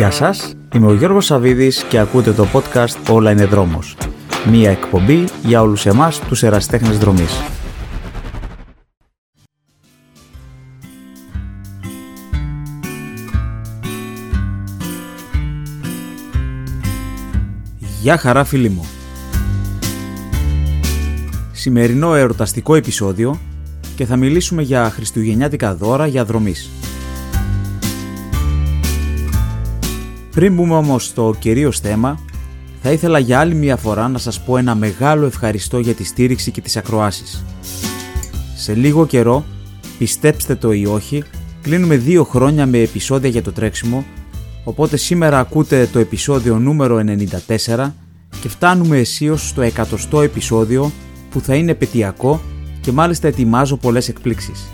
Γεια σας, είμαι ο Γιώργος Σαβίδης και ακούτε το podcast «Όλα είναι δρόμος». Μία εκπομπή για όλους εμάς τους εραστέχνες δρομής. Γεια χαρά φίλοι μου. Σημερινό εορταστικό επεισόδιο και θα μιλήσουμε για χριστουγεννιάτικα δώρα για δρομής. Πριν μπούμε όμως στο κυρίως θέμα, θα ήθελα για άλλη μια φορά να σας πω ένα μεγάλο ευχαριστώ για τη στήριξη και τις ακροάσεις. Σε λίγο καιρό, πιστέψτε το ή όχι, κλείνουμε δύο χρόνια με επεισόδια για το τρέξιμο, οπότε σήμερα ακούτε το επεισόδιο νούμερο 94 και φτάνουμε αισίως στο εκατοστό επεισόδιο που θα είναι πετειακό και μάλιστα ετοιμάζω πολλές εκπλήξεις.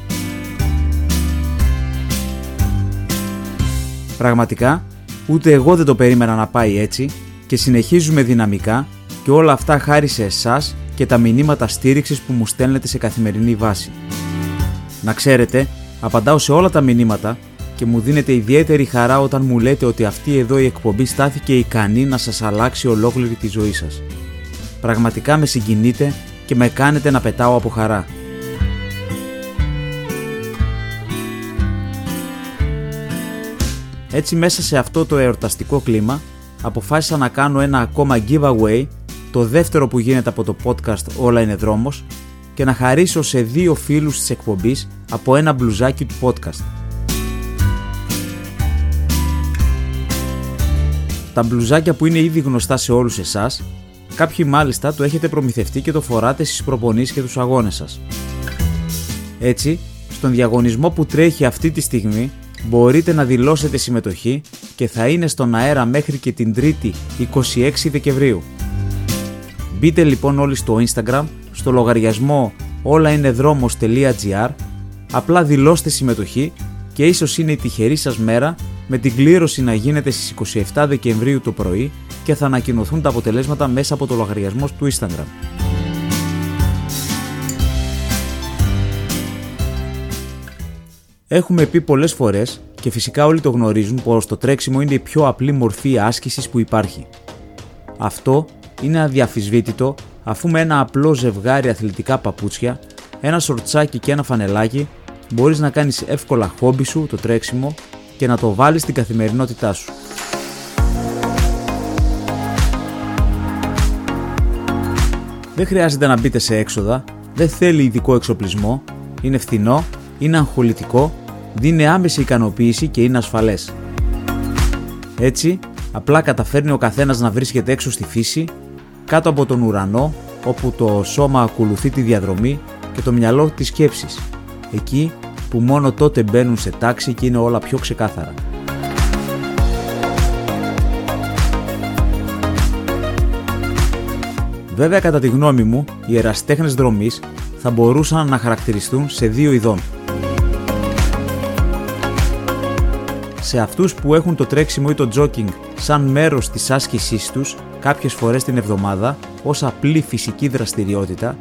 Πραγματικά, ούτε εγώ δεν το περίμενα να πάει έτσι και συνεχίζουμε δυναμικά και όλα αυτά χάρη σε εσάς και τα μηνύματα στήριξης που μου στέλνετε σε καθημερινή βάση. Να ξέρετε, απαντάω σε όλα τα μηνύματα και μου δίνετε ιδιαίτερη χαρά όταν μου λέτε ότι αυτή εδώ η εκπομπή στάθηκε ικανή να σας αλλάξει ολόκληρη τη ζωή σας. Πραγματικά με συγκινείτε και με κάνετε να πετάω από χαρά. Έτσι μέσα σε αυτό το εορταστικό κλίμα αποφάσισα να κάνω ένα ακόμα giveaway, το δεύτερο που γίνεται από το podcast Όλα είναι δρόμος και να χαρίσω σε δύο φίλους της εκπομπής από ένα μπλουζάκι του podcast. Τα μπλουζάκια που είναι ήδη γνωστά σε όλους εσάς, κάποιοι μάλιστα το έχετε προμηθευτεί και το φοράτε στις προπονήσεις και τους αγώνες σας. Έτσι, στον διαγωνισμό που τρέχει αυτή τη στιγμή μπορείτε να δηλώσετε συμμετοχή και θα είναι στον αέρα μέχρι και την 3η 26 Δεκεμβρίου. Μπείτε λοιπόν όλοι στο Instagram, στο λογαριασμό όλαεινεδρόμος.gr, απλά δηλώστε συμμετοχή και ίσως είναι η τυχερή σας μέρα με την κλήρωση να γίνεται στις 27 Δεκεμβρίου το πρωί και θα ανακοινωθούν τα αποτελέσματα μέσα από το λογαριασμό του Instagram. Έχουμε πει πολλές φορές και φυσικά όλοι το γνωρίζουν πως το τρέξιμο είναι η πιο απλή μορφή άσκησης που υπάρχει. Αυτό είναι αδιαφυσβήτητο αφού με ένα απλό ζευγάρι αθλητικά παπούτσια, ένα σορτσάκι και ένα φανελάκι μπορείς να κάνεις εύκολα χόμπι σου το τρέξιμο και να το βάλεις στην καθημερινότητά σου. Δεν χρειάζεται να μπείτε σε έξοδα, δεν θέλει ειδικό εξοπλισμό, είναι φθηνό, είναι αγχολητικό, δίνει άμεση ικανοποίηση και είναι ασφαλές. Έτσι, απλά καταφέρνει ο καθένας να βρίσκεται έξω στη φύση, κάτω από τον ουρανό, όπου το σώμα ακολουθεί τη διαδρομή και το μυαλό της σκέψης, εκεί που μόνο τότε μπαίνουν σε τάξη και είναι όλα πιο ξεκάθαρα. Βέβαια κατά τη γνώμη μου, οι εραστέχνες δρομής θα μπορούσαν να χαρακτηριστούν σε δύο ειδών. Σε αυτούς που έχουν το τρέξιμο ή το τζόκινγκ σαν μέρος της άσκησής τους κάποιες φορές την εβδομάδα ως απλή φυσική δραστηριότητα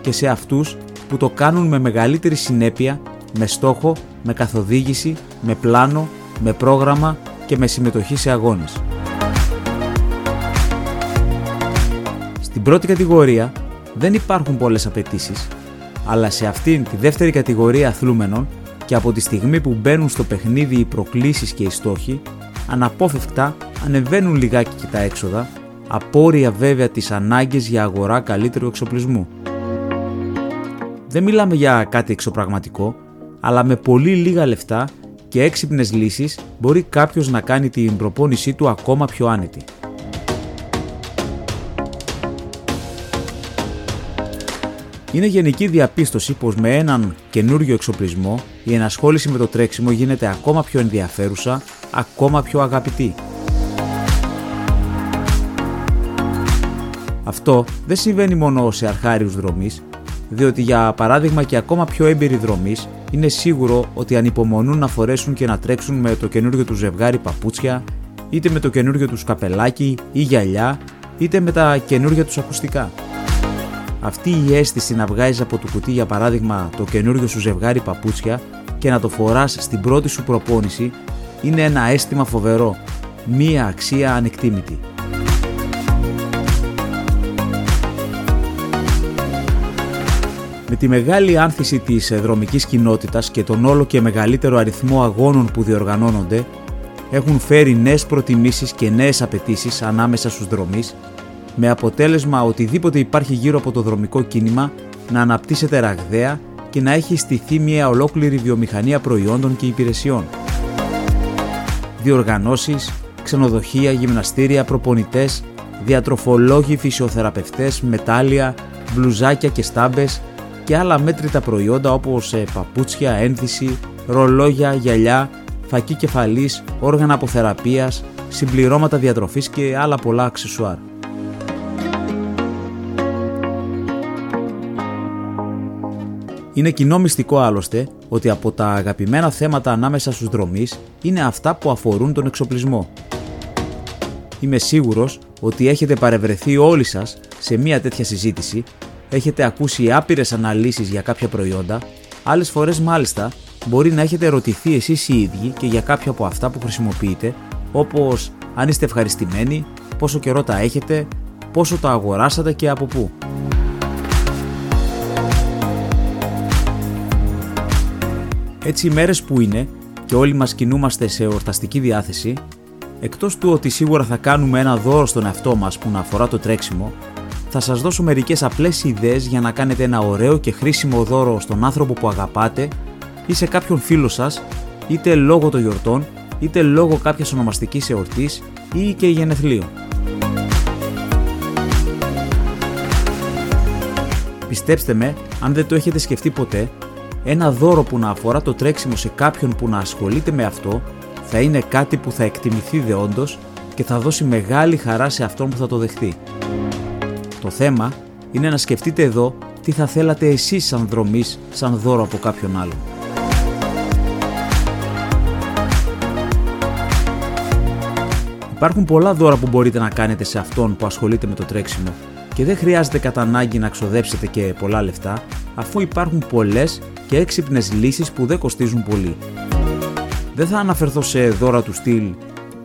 και σε αυτούς που το κάνουν με μεγαλύτερη συνέπεια, με στόχο, με καθοδήγηση, με πλάνο, με πρόγραμμα και με συμμετοχή σε αγώνες. Στην πρώτη κατηγορία δεν υπάρχουν πολλές απαιτήσεις, αλλά σε αυτήν τη δεύτερη κατηγορία αθλούμενων και από τη στιγμή που μπαίνουν στο παιχνίδι οι προκλήσεις και οι στόχοι, αναπόφευκτα ανεβαίνουν λιγάκι και τα έξοδα, απόρρια βέβαια τις ανάγκες για αγορά καλύτερου εξοπλισμού. Δεν μιλάμε για κάτι εξωπραγματικό, αλλά με πολύ λίγα λεφτά και έξυπνες λύσεις μπορεί κάποιος να κάνει την προπόνησή του ακόμα πιο άνετη. Είναι γενική διαπίστωση πως με έναν καινούριο εξοπλισμό η ενασχόληση με το τρέξιμο γίνεται ακόμα πιο ενδιαφέρουσα, ακόμα πιο αγαπητή. Αυτό δεν συμβαίνει μόνο σε αρχάριους δρομείς, διότι για παράδειγμα και ακόμα πιο έμπειροι δρομείς είναι σίγουρο ότι ανυπομονούν να φορέσουν και να τρέξουν με το καινούριο τους ζευγάρι παπούτσια, είτε με το καινούριο τους καπελάκι ή γυαλιά, είτε με τα καινούργια τους ακουστικά. Αυτή η αίσθηση να βγάζεις από το κουτί για παράδειγμα το καινούριο σου ζευγάρι παπούτσια και να το φοράς στην πρώτη σου προπόνηση είναι ένα αίσθημα φοβερό μία αξία ανεκτήμητη. Με τη μεγάλη άνθηση της δρομικής κοινότητας και τον όλο και μεγαλύτερο αριθμό αγώνων που διοργανώνονται, έχουν φέρει νέες προτιμήσεις και νέες απαιτήσεις ανάμεσα στους δρομείς, με αποτέλεσμα οτιδήποτε υπάρχει γύρω από το δρομικό κίνημα να αναπτύσσεται ραγδαία και να έχει στηθεί μια ολόκληρη βιομηχανία προϊόντων και υπηρεσιών. Διοργανώσεις, ξενοδοχεία, γυμναστήρια, προπονητές, διατροφολόγοι, φυσιοθεραπευτές, μετάλλια, μπλουζάκια και στάμπες και άλλα μέτρητα προϊόντα όπως ε, παπούτσια, ένδυση, ρολόγια, γυαλιά, φακή κεφαλής, όργανα αποθεραπείας, συμπληρώματα διατροφής και άλλα πολλά αξεσουάρ. Είναι κοινό μυστικό άλλωστε ότι από τα αγαπημένα θέματα ανάμεσα στους δρομείς είναι αυτά που αφορούν τον εξοπλισμό. Είμαι σίγουρος ότι έχετε παρευρεθεί όλοι σας σε μια τέτοια συζήτηση, έχετε ακούσει άπειρες αναλύσεις για κάποια προϊόντα, άλλες φορές μάλιστα μπορεί να έχετε ερωτηθεί εσείς οι ίδιοι και για κάποια από αυτά που χρησιμοποιείτε, όπως αν είστε ευχαριστημένοι, πόσο καιρό τα έχετε, πόσο τα αγοράσατε και από πού. Έτσι οι μέρες που είναι και όλοι μας κινούμαστε σε ορταστική διάθεση, εκτός του ότι σίγουρα θα κάνουμε ένα δώρο στον εαυτό μας που να αφορά το τρέξιμο, θα σας δώσω μερικές απλές ιδέες για να κάνετε ένα ωραίο και χρήσιμο δώρο στον άνθρωπο που αγαπάτε ή σε κάποιον φίλο σας, είτε λόγω των γιορτών, είτε λόγω κάποιας ονομαστικής εορτής ή και γενεθλίων. Πιστέψτε με, αν δεν το έχετε σκεφτεί ποτέ, ένα δώρο που να αφορά το τρέξιμο σε κάποιον που να ασχολείται με αυτό θα είναι κάτι που θα εκτιμηθεί δεόντως και θα δώσει μεγάλη χαρά σε αυτόν που θα το δεχτεί. Το θέμα είναι να σκεφτείτε εδώ τι θα θέλατε εσείς σαν δρομής, σαν δώρο από κάποιον άλλο. Υπάρχουν πολλά δώρα που μπορείτε να κάνετε σε αυτόν που ασχολείται με το τρέξιμο και δεν χρειάζεται κατά ανάγκη να ξοδέψετε και πολλά λεφτά, αφού υπάρχουν πολλές και έξυπνες λύσεις που δεν κοστίζουν πολύ. Δεν θα αναφερθώ σε δώρα του στυλ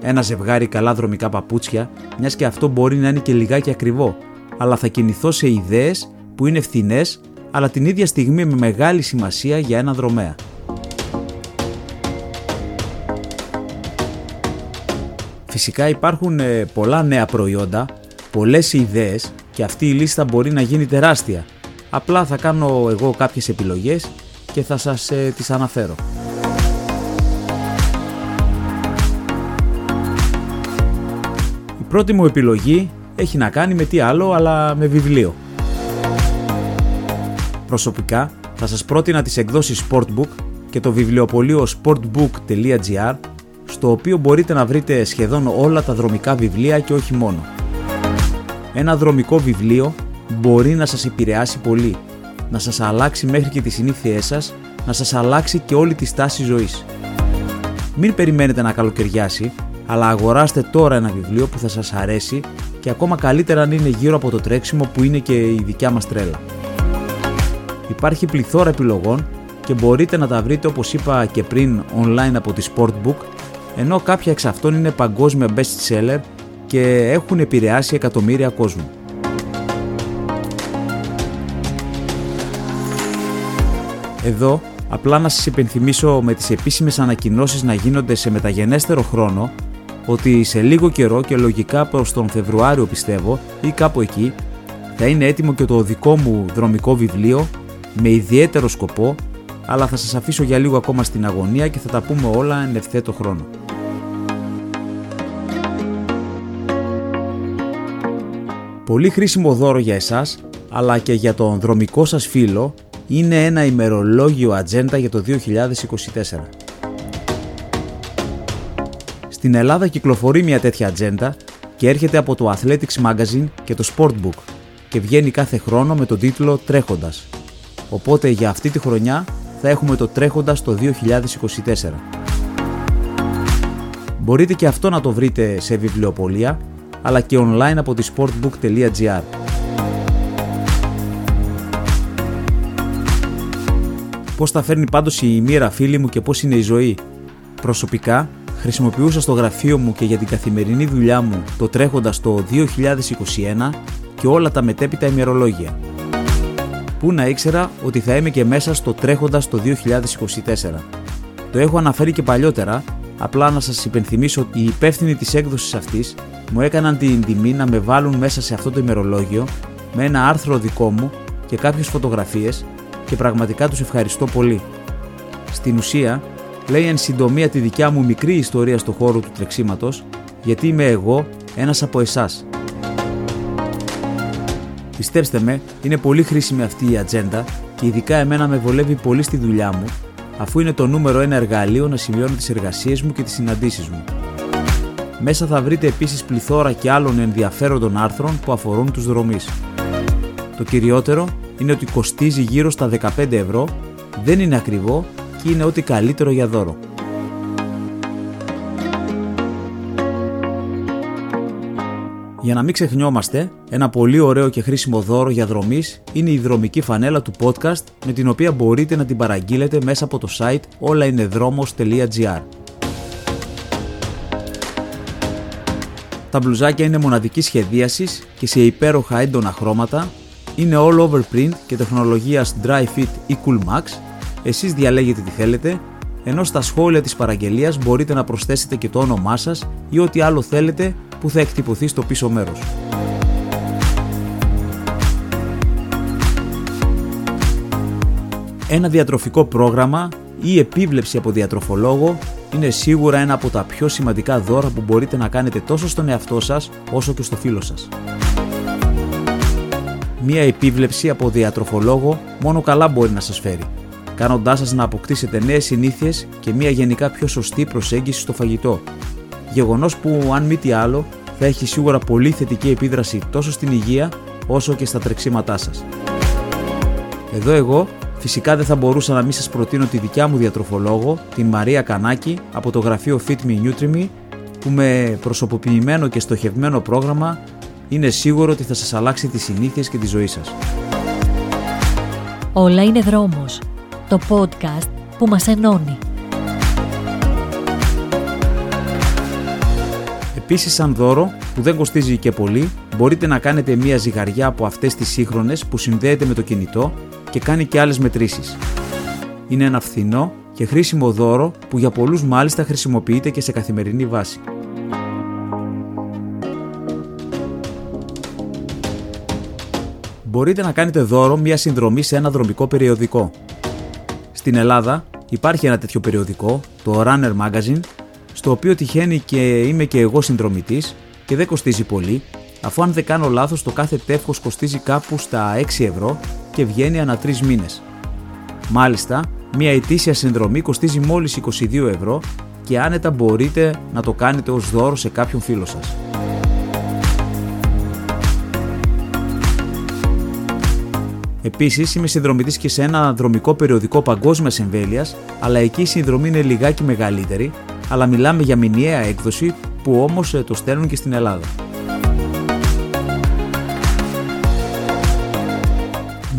ένα ζευγάρι καλά δρομικά παπούτσια, μιας και αυτό μπορεί να είναι και λιγάκι ακριβό, αλλά θα κινηθώ σε ιδέες που είναι φθηνές, αλλά την ίδια στιγμή με μεγάλη σημασία για ένα δρομέα. Φυσικά υπάρχουν ε, πολλά νέα προϊόντα, πολλές ιδέες και αυτή η λίστα μπορεί να γίνει τεράστια. Απλά θα κάνω εγώ κάποιες επιλογές και θα σας ε, τις αναφέρω. Η πρώτη μου επιλογή έχει να κάνει με τι άλλο αλλά με βιβλίο. Προσωπικά θα σας πρότεινα τις εκδόσεις Sportbook και το βιβλιοπωλείο sportbook.gr στο οποίο μπορείτε να βρείτε σχεδόν όλα τα δρομικά βιβλία και όχι μόνο. Ένα δρομικό βιβλίο μπορεί να σας επηρεάσει πολύ να σας αλλάξει μέχρι και τις συνήθειές σας, να σας αλλάξει και όλη τη στάση ζωής. Μην περιμένετε να καλοκαιριάσει, αλλά αγοράστε τώρα ένα βιβλίο που θα σας αρέσει και ακόμα καλύτερα αν είναι γύρω από το τρέξιμο που είναι και η δικιά μας τρέλα. Υπάρχει πληθώρα επιλογών και μπορείτε να τα βρείτε όπως είπα και πριν online από τη Sportbook, ενώ κάποια εξ αυτών είναι παγκόσμια best seller και έχουν επηρεάσει εκατομμύρια κόσμου. Εδώ απλά να σας υπενθυμίσω με τις επίσημες ανακοινώσεις να γίνονται σε μεταγενέστερο χρόνο ότι σε λίγο καιρό και λογικά προς τον Φεβρουάριο πιστεύω ή κάπου εκεί θα είναι έτοιμο και το δικό μου δρομικό βιβλίο με ιδιαίτερο σκοπό αλλά θα σας αφήσω για λίγο ακόμα στην αγωνία και θα τα πούμε όλα εν ευθέτω χρόνο. Πολύ χρήσιμο δώρο για εσάς αλλά και για τον δρομικό σας φίλο είναι ένα ημερολόγιο ατζέντα για το 2024. Στην Ελλάδα κυκλοφορεί μια τέτοια ατζέντα και έρχεται από το Athletics Magazine και το Sportbook και βγαίνει κάθε χρόνο με τον τίτλο «Τρέχοντας». Οπότε για αυτή τη χρονιά θα έχουμε το «Τρέχοντας» το 2024. Μπορείτε και αυτό να το βρείτε σε βιβλιοπολία αλλά και online από τη sportbook.gr. Πώς τα φέρνει πάντως η μοίρα φίλη μου και πώς είναι η ζωή; Προσωπικά, χρησιμοποιούσα στο γραφείο μου και για την καθημερινή δουλειά μου το τρέχοντας το 2021 και όλα τα μετέπειτα ημερολόγια. Πού να ήξερα ότι θα είμαι και μέσα στο τρέχοντας το 2024. Το έχω αναφέρει και παλιότερα, απλά να σας υπενθυμίσω ότι οι υπεύθυνοι της έκδοσης αυτής μου έκαναν την τιμή να με βάλουν μέσα σε αυτό το ημερολόγιο με ένα άρθρο δικό μου και κάποιες φωτογραφίες και πραγματικά τους ευχαριστώ πολύ. Στην ουσία, λέει εν συντομία τη δικιά μου μικρή ιστορία στο χώρο του τρεξίματος, γιατί είμαι εγώ ένας από εσάς. Πιστέψτε με, είναι πολύ χρήσιμη αυτή η ατζέντα και ειδικά εμένα με βολεύει πολύ στη δουλειά μου, αφού είναι το νούμερο ένα εργαλείο να σημειώνω τις εργασίες μου και τις συναντήσεις μου. Μέσα θα βρείτε επίσης πληθώρα και άλλων ενδιαφέροντων άρθρων που αφορούν τους δρομείς. Το κυριότερο είναι ότι κοστίζει γύρω στα 15 ευρώ, δεν είναι ακριβό και είναι ό,τι καλύτερο για δώρο. Για να μην ξεχνιόμαστε, ένα πολύ ωραίο και χρήσιμο δώρο για δρομής είναι η δρομική φανέλα του podcast με την οποία μπορείτε να την παραγγείλετε μέσα από το site όλαινεδρόμος.gr. Τα μπλουζάκια είναι μοναδικής σχεδίασης και σε υπέροχα έντονα χρώματα, είναι all over print και τεχνολογίας Dry Fit ή Cool Max, εσείς διαλέγετε τι θέλετε, ενώ στα σχόλια της παραγγελίας μπορείτε να προσθέσετε και το όνομά σας ή ό,τι άλλο θέλετε που θα εκτυπωθεί στο πίσω μέρος. Ένα διατροφικό πρόγραμμα ή επίβλεψη από διατροφολόγο είναι σίγουρα ένα από τα πιο σημαντικά δώρα που μπορείτε να κάνετε τόσο στον εαυτό σας όσο και στο φίλο σας. Μία επίβλεψη από διατροφολόγο μόνο καλά μπορεί να σας φέρει, κάνοντάς σας να αποκτήσετε νέες συνήθειες και μία γενικά πιο σωστή προσέγγιση στο φαγητό, γεγονός που αν μη τι άλλο θα έχει σίγουρα πολύ θετική επίδραση τόσο στην υγεία όσο και στα τρεξίματά σας. Εδώ εγώ φυσικά δεν θα μπορούσα να μην σας προτείνω τη δικιά μου διατροφολόγο, την Μαρία Κανάκη από το γραφείο Fit Me Nutri που με προσωποποιημένο και στοχευμένο πρόγραμμα είναι σίγουρο ότι θα σας αλλάξει τις συνήθειες και τη ζωή σας. Όλα είναι δρόμος. Το podcast που μας ενώνει. Επίσης σαν δώρο που δεν κοστίζει και πολύ, μπορείτε να κάνετε μια ζυγαριά από αυτές τις σύγχρονες που συνδέεται με το κινητό και κάνει και άλλες μετρήσεις. Είναι ένα φθηνό και χρήσιμο δώρο που για πολλούς μάλιστα χρησιμοποιείται και σε καθημερινή βάση. Μπορείτε να κάνετε δώρο μια συνδρομή σε ένα δρομικό περιοδικό. Στην Ελλάδα υπάρχει ένα τέτοιο περιοδικό, το Runner Magazine, στο οποίο τυχαίνει και είμαι και εγώ συνδρομητής και δεν κοστίζει πολύ, αφού αν δεν κάνω λάθος το κάθε τεύχος κοστίζει κάπου στα 6 ευρώ και βγαίνει ανά 3 μήνες. Μάλιστα, μια ετήσια συνδρομή κοστίζει μόλις 22 ευρώ και άνετα μπορείτε να το κάνετε ως δώρο σε κάποιον φίλο σας. Επίσης, είμαι συνδρομητής και σε ένα δρομικό περιοδικό παγκόσμιας εμβέλειας, αλλά εκεί η συνδρομή είναι λιγάκι μεγαλύτερη αλλά μιλάμε για μηνιαία έκδοση που όμως ε, το στέλνουν και στην Ελλάδα.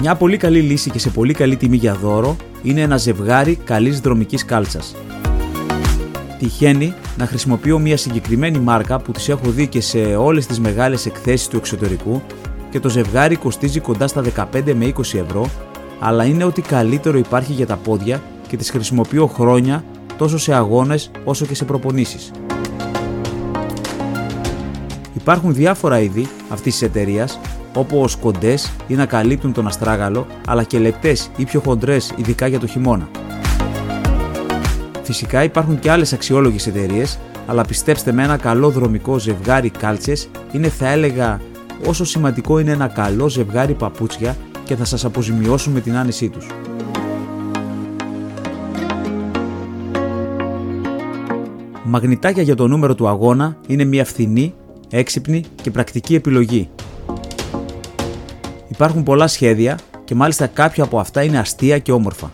Μια πολύ καλή λύση και σε πολύ καλή τιμή για δώρο είναι ένα ζευγάρι καλής δρομικής κάλτσας. Τυχαίνει να χρησιμοποιώ μια συγκεκριμένη μάρκα που τις έχω δει και σε όλες τις μεγάλες εκθέσεις του εξωτερικού και το ζευγάρι κοστίζει κοντά στα 15 με 20 ευρώ, αλλά είναι ότι καλύτερο υπάρχει για τα πόδια και τις χρησιμοποιώ χρόνια τόσο σε αγώνες όσο και σε προπονήσεις. Υπάρχουν διάφορα είδη αυτής της εταιρείας, όπως κοντές ή να καλύπτουν τον αστράγαλο, αλλά και λεπτές ή πιο χοντρές ειδικά για το χειμώνα. Φυσικά υπάρχουν και άλλες αξιόλογες εταιρείες, αλλά πιστέψτε με ένα καλό δρομικό ζευγάρι κάλτσες είναι θα έλεγα όσο σημαντικό είναι ένα καλό ζευγάρι παπούτσια και θα σας αποζημιώσουν με την άνεσή τους. Μαγνητάκια για το νούμερο του αγώνα είναι μια φθηνή, έξυπνη και πρακτική επιλογή. Υπάρχουν πολλά σχέδια και μάλιστα κάποια από αυτά είναι αστεία και όμορφα.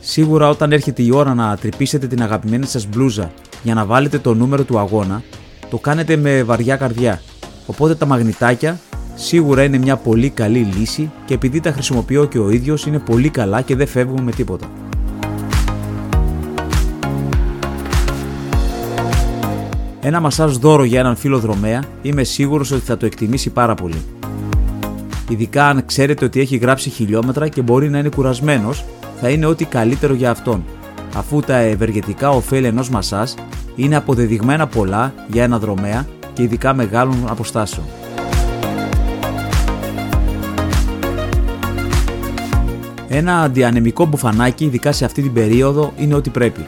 Σίγουρα όταν έρχεται η ώρα να τρυπήσετε την αγαπημένη σας μπλούζα για να βάλετε το νούμερο του αγώνα, το κάνετε με βαριά καρδιά. Οπότε τα μαγνητάκια σίγουρα είναι μια πολύ καλή λύση και επειδή τα χρησιμοποιώ και ο ίδιος είναι πολύ καλά και δεν φεύγουν με τίποτα. Ένα μασάζ δώρο για έναν φίλο δρομέα είμαι σίγουρος ότι θα το εκτιμήσει πάρα πολύ. Ειδικά αν ξέρετε ότι έχει γράψει χιλιόμετρα και μπορεί να είναι κουρασμένος, θα είναι ό,τι καλύτερο για αυτόν, αφού τα ευεργετικά ωφέλη ενός μασάζ είναι αποδεδειγμένα πολλά για ένα δρομέα και ειδικά μεγάλων αποστάσεων. Ένα αντιανεμικό μπουφανάκι, ειδικά σε αυτή την περίοδο, είναι ό,τι πρέπει.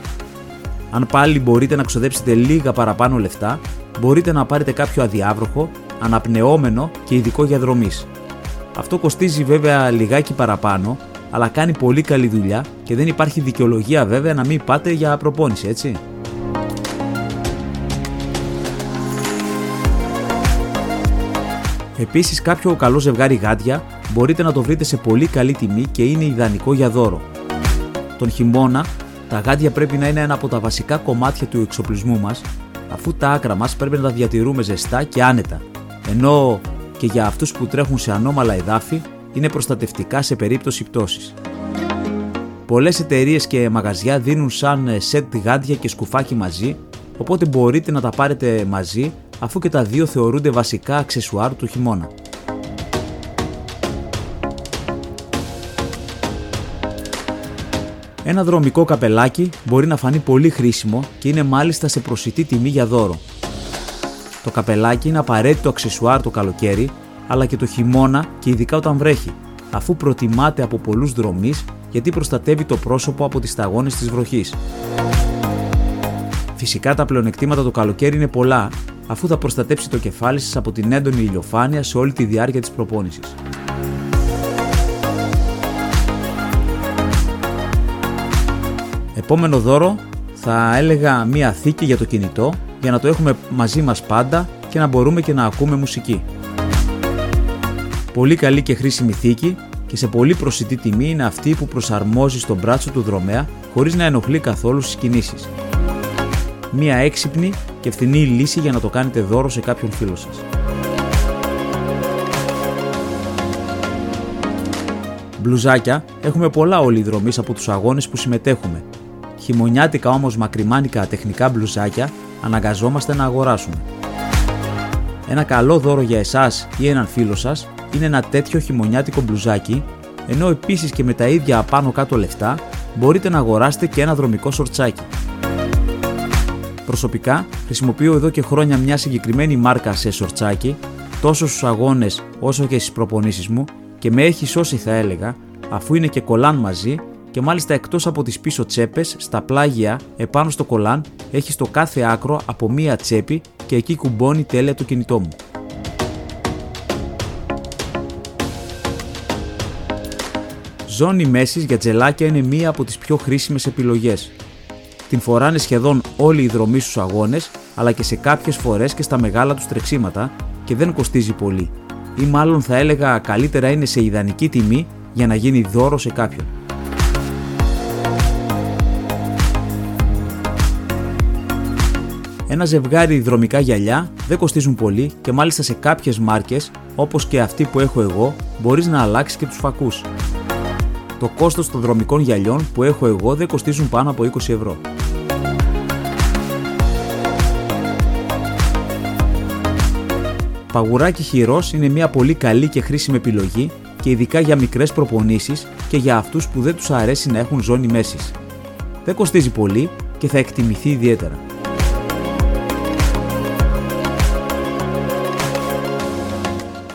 Αν πάλι μπορείτε να ξοδέψετε λίγα παραπάνω λεφτά, μπορείτε να πάρετε κάποιο αδιάβροχο, αναπνεόμενο και ειδικό για δρομής. Αυτό κοστίζει βέβαια λιγάκι παραπάνω, αλλά κάνει πολύ καλή δουλειά και δεν υπάρχει δικαιολογία βέβαια να μην πάτε για προπόνηση, έτσι. Επίσης, κάποιο καλό ζευγάρι γάντια μπορείτε να το βρείτε σε πολύ καλή τιμή και είναι ιδανικό για δώρο. Τον χειμώνα, τα γάντια πρέπει να είναι ένα από τα βασικά κομμάτια του εξοπλισμού μας, αφού τα άκρα μας πρέπει να τα διατηρούμε ζεστά και άνετα, ενώ και για αυτούς που τρέχουν σε ανώμαλα εδάφη είναι προστατευτικά σε περίπτωση πτώσης. Πολλές εταιρείες και μαγαζιά δίνουν σαν σετ γάντια και σκουφάκι μαζί, οπότε μπορείτε να τα πάρετε μαζί αφού και τα δύο θεωρούνται βασικά αξεσουάρ του χειμώνα. Ένα δρομικό καπελάκι μπορεί να φανεί πολύ χρήσιμο και είναι μάλιστα σε προσιτή τιμή για δώρο. Το καπελάκι είναι απαραίτητο αξεσουάρ το καλοκαίρι, αλλά και το χειμώνα και ειδικά όταν βρέχει, αφού προτιμάται από πολλούς δρομείς γιατί προστατεύει το πρόσωπο από τις σταγόνες της βροχής. Φυσικά τα πλεονεκτήματα το καλοκαίρι είναι πολλά, αφού θα προστατέψει το κεφάλι σας από την έντονη ηλιοφάνεια σε όλη τη διάρκεια της προπόνησης. Επόμενο δώρο θα έλεγα μία θήκη για το κινητό για να το έχουμε μαζί μας πάντα και να μπορούμε και να ακούμε μουσική. Πολύ καλή και χρήσιμη θήκη και σε πολύ προσιτή τιμή είναι αυτή που προσαρμόζει στον μπράτσο του δρομέα χωρίς να ενοχλεί καθόλου στις κινήσεις. Μία έξυπνη και φθηνή λύση για να το κάνετε δώρο σε κάποιον φίλο σας. Μπλουζάκια έχουμε πολλά όλοι οι δρομείς από τους αγώνες που συμμετέχουμε. Χειμωνιάτικα όμως μακριμάνικα τεχνικά μπλουζάκια αναγκαζόμαστε να αγοράσουμε. Ένα καλό δώρο για εσάς ή έναν φίλο σας είναι ένα τέτοιο χειμωνιάτικο μπλουζάκι, ενώ επίσης και με τα ίδια απάνω κάτω λεφτά μπορείτε να αγοράσετε και ένα δρομικό σορτσάκι. Προσωπικά χρησιμοποιώ εδώ και χρόνια μια συγκεκριμένη μάρκα σε σορτσάκι, τόσο στους αγώνες όσο και στις προπονήσεις μου και με έχει σώσει θα έλεγα, αφού είναι και κολάν μαζί και μάλιστα εκτός από τις πίσω τσέπες, στα πλάγια επάνω στο κολάν έχει στο κάθε άκρο από μία τσέπη και εκεί κουμπώνει τέλεια το κινητό μου. Ζώνη μέσης για τζελάκια είναι μία από τις πιο χρήσιμες επιλογές. Την φοράνε σχεδόν όλοι οι δρομοί στους αγώνες, αλλά και σε κάποιες φορές και στα μεγάλα τους τρεξίματα και δεν κοστίζει πολύ. Ή μάλλον θα έλεγα καλύτερα είναι σε ιδανική τιμή για να γίνει δώρο σε κάποιον. Ένα ζευγάρι δρομικά γυαλιά δεν κοστίζουν πολύ και μάλιστα σε κάποιες μάρκες, όπως και αυτή που έχω εγώ, μπορείς να αλλάξεις και τους φακούς. Το κόστος των δρομικών γυαλιών που έχω εγώ δεν κοστίζουν πάνω από 20 ευρώ. Παγουράκι χειρός είναι μια πολύ καλή και χρήσιμη επιλογή και ειδικά για μικρές προπονήσεις και για αυτούς που δεν τους αρέσει να έχουν ζώνη μέσης. Δεν κοστίζει πολύ και θα εκτιμηθεί ιδιαίτερα.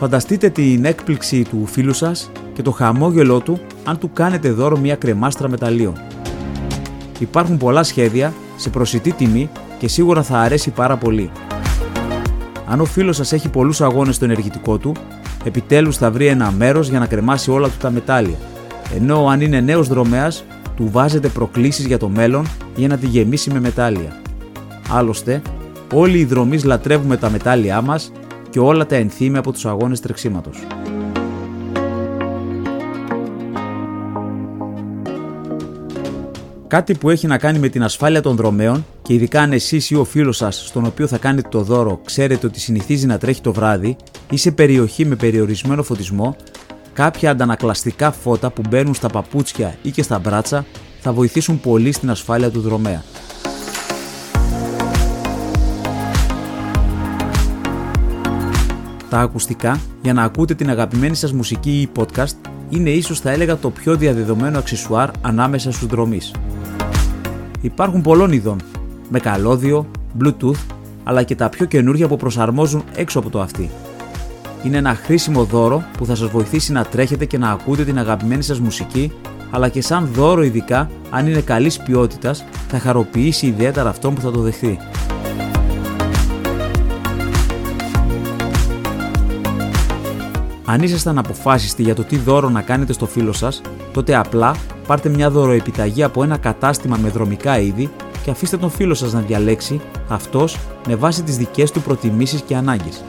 Φανταστείτε την έκπληξη του φίλου σας και το χαμόγελό του αν του κάνετε δώρο μια κρεμάστρα μεταλλίων. Υπάρχουν πολλά σχέδια σε προσιτή τιμή και σίγουρα θα αρέσει πάρα πολύ. Αν ο φίλος σας έχει πολλούς αγώνες στο ενεργητικό του, επιτέλους θα βρει ένα μέρος για να κρεμάσει όλα του τα μετάλλια. Ενώ αν είναι νέος δρομέας, του βάζετε προκλήσεις για το μέλλον για να τη γεμίσει με μετάλλια. Άλλωστε, όλοι οι δρομείς λατρεύουμε τα μετάλλια μας και όλα τα ενθύμια από τους αγώνες τρεξίματος. Κάτι που έχει να κάνει με την ασφάλεια των δρομέων και ειδικά αν εσείς ή ο φίλος σας, στον οποίο θα κάνετε το δώρο, ξέρετε ότι συνηθίζει να τρέχει το βράδυ ή σε περιοχή με περιορισμένο φωτισμό, κάποια αντανακλαστικά φώτα που μπαίνουν στα παπούτσια ή και στα μπράτσα θα βοηθήσουν πολύ στην ασφάλεια του δρομέα. Τα ακουστικά για να ακούτε την αγαπημένη σας μουσική ή podcast είναι ίσως θα έλεγα το πιο διαδεδομένο αξισουάρ ανάμεσα στους δρομείς. Υπάρχουν πολλών ειδών, με καλώδιο, bluetooth, αλλά και τα πιο καινούργια που προσαρμόζουν έξω από το αυτί. Είναι ένα χρήσιμο δώρο που θα σας βοηθήσει να τρέχετε και να ακούτε την αγαπημένη σας μουσική, αλλά και σαν δώρο ειδικά, αν είναι καλής ποιότητας, θα χαροποιήσει ιδιαίτερα αυτόν που θα το δεχθεί. Αν ήσασταν αποφάσιστοι για το τι δώρο να κάνετε στο φίλο σας, τότε απλά πάρτε μια δωροεπιταγή από ένα κατάστημα με δρομικά είδη και αφήστε τον φίλο σας να διαλέξει αυτός με βάση τις δικές του προτιμήσεις και ανάγκες.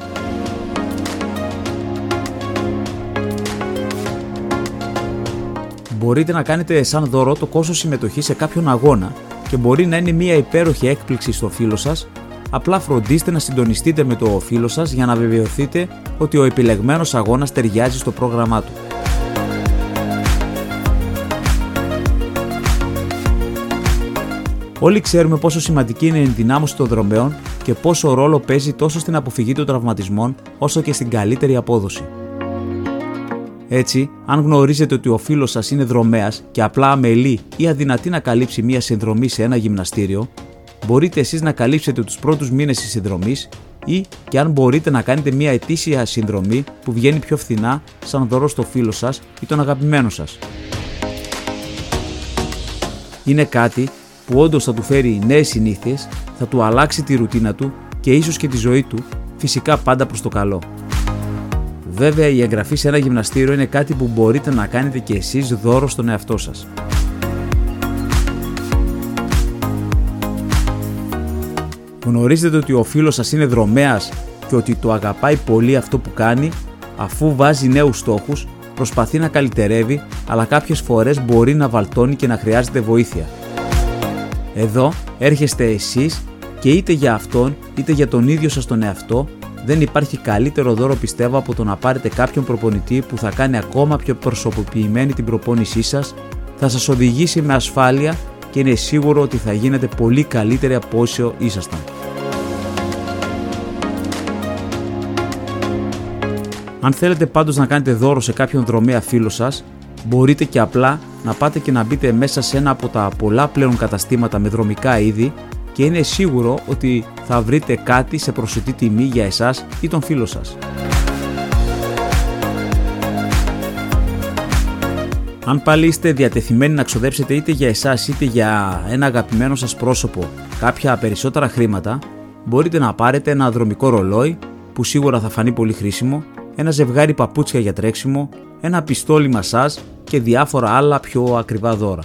Μπορείτε να κάνετε σαν δώρο το κόστος συμμετοχής σε κάποιον αγώνα και μπορεί να είναι μια υπέροχη έκπληξη στο φίλο σας, απλά φροντίστε να συντονιστείτε με το φίλο σας για να βεβαιωθείτε ότι ο επιλεγμένος αγώνας ταιριάζει στο πρόγραμμά του. Όλοι ξέρουμε πόσο σημαντική είναι η ενδυνάμωση των δρομέων και πόσο ρόλο παίζει τόσο στην αποφυγή των τραυματισμών όσο και στην καλύτερη απόδοση. Έτσι, αν γνωρίζετε ότι ο φίλος σας είναι δρομέας και απλά αμελεί ή αδυνατεί να καλύψει μία συνδρομή σε ένα γυμναστήριο, μπορείτε εσείς να καλύψετε τους πρώτους μήνες της συνδρομής ή και αν μπορείτε να κάνετε μία ετήσια συνδρομή που βγαίνει πιο φθηνά σαν δώρο στο φίλο σας ή τον αγαπημένο σας. Είναι κάτι που όντως θα του φέρει νέες συνήθειες, θα του αλλάξει τη ρουτίνα του και ίσως και τη ζωή του, φυσικά πάντα προς το καλό. Βέβαια, η εγγραφή σε ένα γυμναστήριο είναι κάτι που μπορείτε να κάνετε και εσείς δώρο στον εαυτό σας. Γνωρίζετε ότι ο φίλος σας είναι δρομέας και ότι το αγαπάει πολύ αυτό που κάνει, αφού βάζει νέους στόχους, προσπαθεί να καλυτερεύει, αλλά κάποιες φορές μπορεί να βαλτώνει και να χρειάζεται βοήθεια. Εδώ έρχεστε εσείς και είτε για αυτόν είτε για τον ίδιο σας τον εαυτό δεν υπάρχει καλύτερο δώρο πιστεύω από το να πάρετε κάποιον προπονητή που θα κάνει ακόμα πιο προσωποποιημένη την προπόνησή σας, θα σας οδηγήσει με ασφάλεια και είναι σίγουρο ότι θα γίνετε πολύ καλύτεροι από όσο ήσασταν. Αν θέλετε πάντως να κάνετε δώρο σε κάποιον δρομέα φίλο σας, μπορείτε και απλά να πάτε και να μπείτε μέσα σε ένα από τα πολλά πλέον καταστήματα με δρομικά είδη και είναι σίγουρο ότι θα βρείτε κάτι σε προσιτή τιμή για εσάς ή τον φίλο σας. Αν πάλι είστε διατεθειμένοι να ξοδέψετε είτε για εσάς είτε για ένα αγαπημένο σας πρόσωπο κάποια περισσότερα χρήματα, μπορείτε να πάρετε ένα δρομικό ρολόι που σίγουρα θα φανεί πολύ χρήσιμο, ένα ζευγάρι παπούτσια για τρέξιμο, ένα πιστόλι μασάζ και διάφορα άλλα πιο ακριβά δώρα.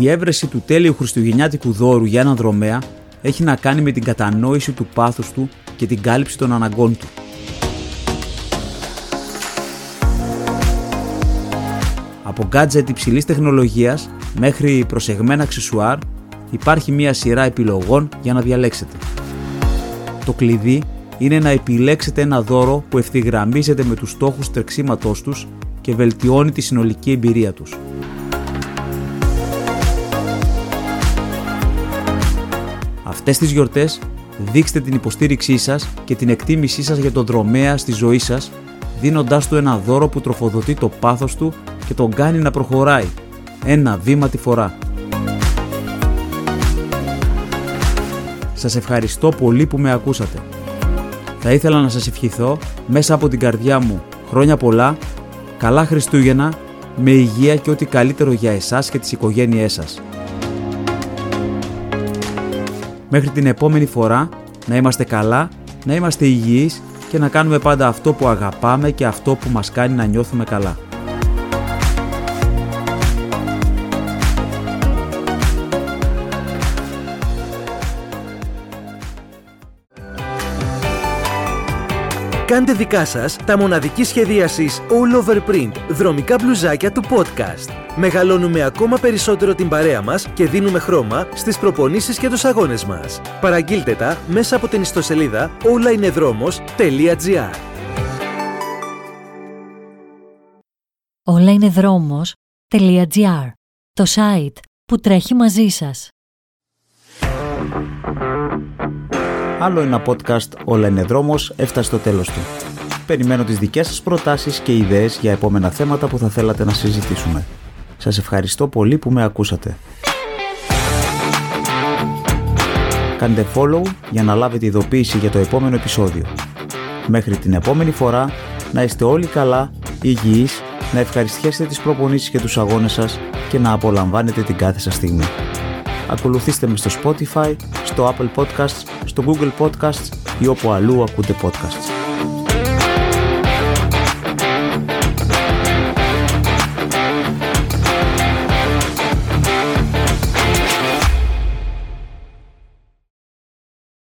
Η έβρεση του τέλειου χριστουγεννιάτικου δώρου για έναν δρομέα έχει να κάνει με την κατανόηση του πάθους του και την κάλυψη των αναγκών του. Από gadget υψηλής τεχνολογίας μέχρι προσεγμένα αξεσουάρ υπάρχει μια σειρά επιλογών για να διαλέξετε. Το κλειδί είναι να επιλέξετε ένα δώρο που ευθυγραμμίζεται με τους στόχους τρεξίματός τους και βελτιώνει τη συνολική εμπειρία τους. Αυτές τις γιορτές δείξτε την υποστήριξή σας και την εκτίμησή σας για τον δρομέα στη ζωή σας, δίνοντάς του ένα δώρο που τροφοδοτεί το πάθος του και τον κάνει να προχωράει, ένα βήμα τη φορά. Σας ευχαριστώ πολύ που με ακούσατε. Θα ήθελα να σας ευχηθώ μέσα από την καρδιά μου χρόνια πολλά, καλά Χριστούγεννα, με υγεία και ό,τι καλύτερο για εσάς και τις οικογένειές σας. Μέχρι την επόμενη φορά να είμαστε καλά, να είμαστε υγιείς και να κάνουμε πάντα αυτό που αγαπάμε και αυτό που μας κάνει να νιώθουμε καλά. Κάντε δικά σας τα μοναδική σχεδίασης All Over Print δρομικά μπλουζάκια του podcast. Μεγαλώνουμε ακόμα περισσότερο την παρέα μας και δίνουμε χρώμα στις προπονήσεις και τους αγώνες μας. Παραγγείλτε τα μέσα από την ιστοσελίδα όλαινεδρόμος.gr όλαινεδρόμος.gr Το site που τρέχει μαζί σας. Άλλο ένα podcast «Όλα είναι δρόμος» έφτασε στο τέλος του. Περιμένω τις δικές σας προτάσεις και ιδέες για επόμενα θέματα που θα θέλατε να συζητήσουμε. Σας ευχαριστώ πολύ που με ακούσατε. Κάντε follow για να λάβετε ειδοποίηση για το επόμενο επεισόδιο. Μέχρι την επόμενη φορά, να είστε όλοι καλά, υγιείς, να ευχαριστιέσετε τις προπονήσεις και τους αγώνες σας και να απολαμβάνετε την κάθε σας στιγμή. Ακολουθήστε με στο Spotify, στο Apple Podcasts, στο Google Podcasts ή όπου αλλού ακούτε podcasts.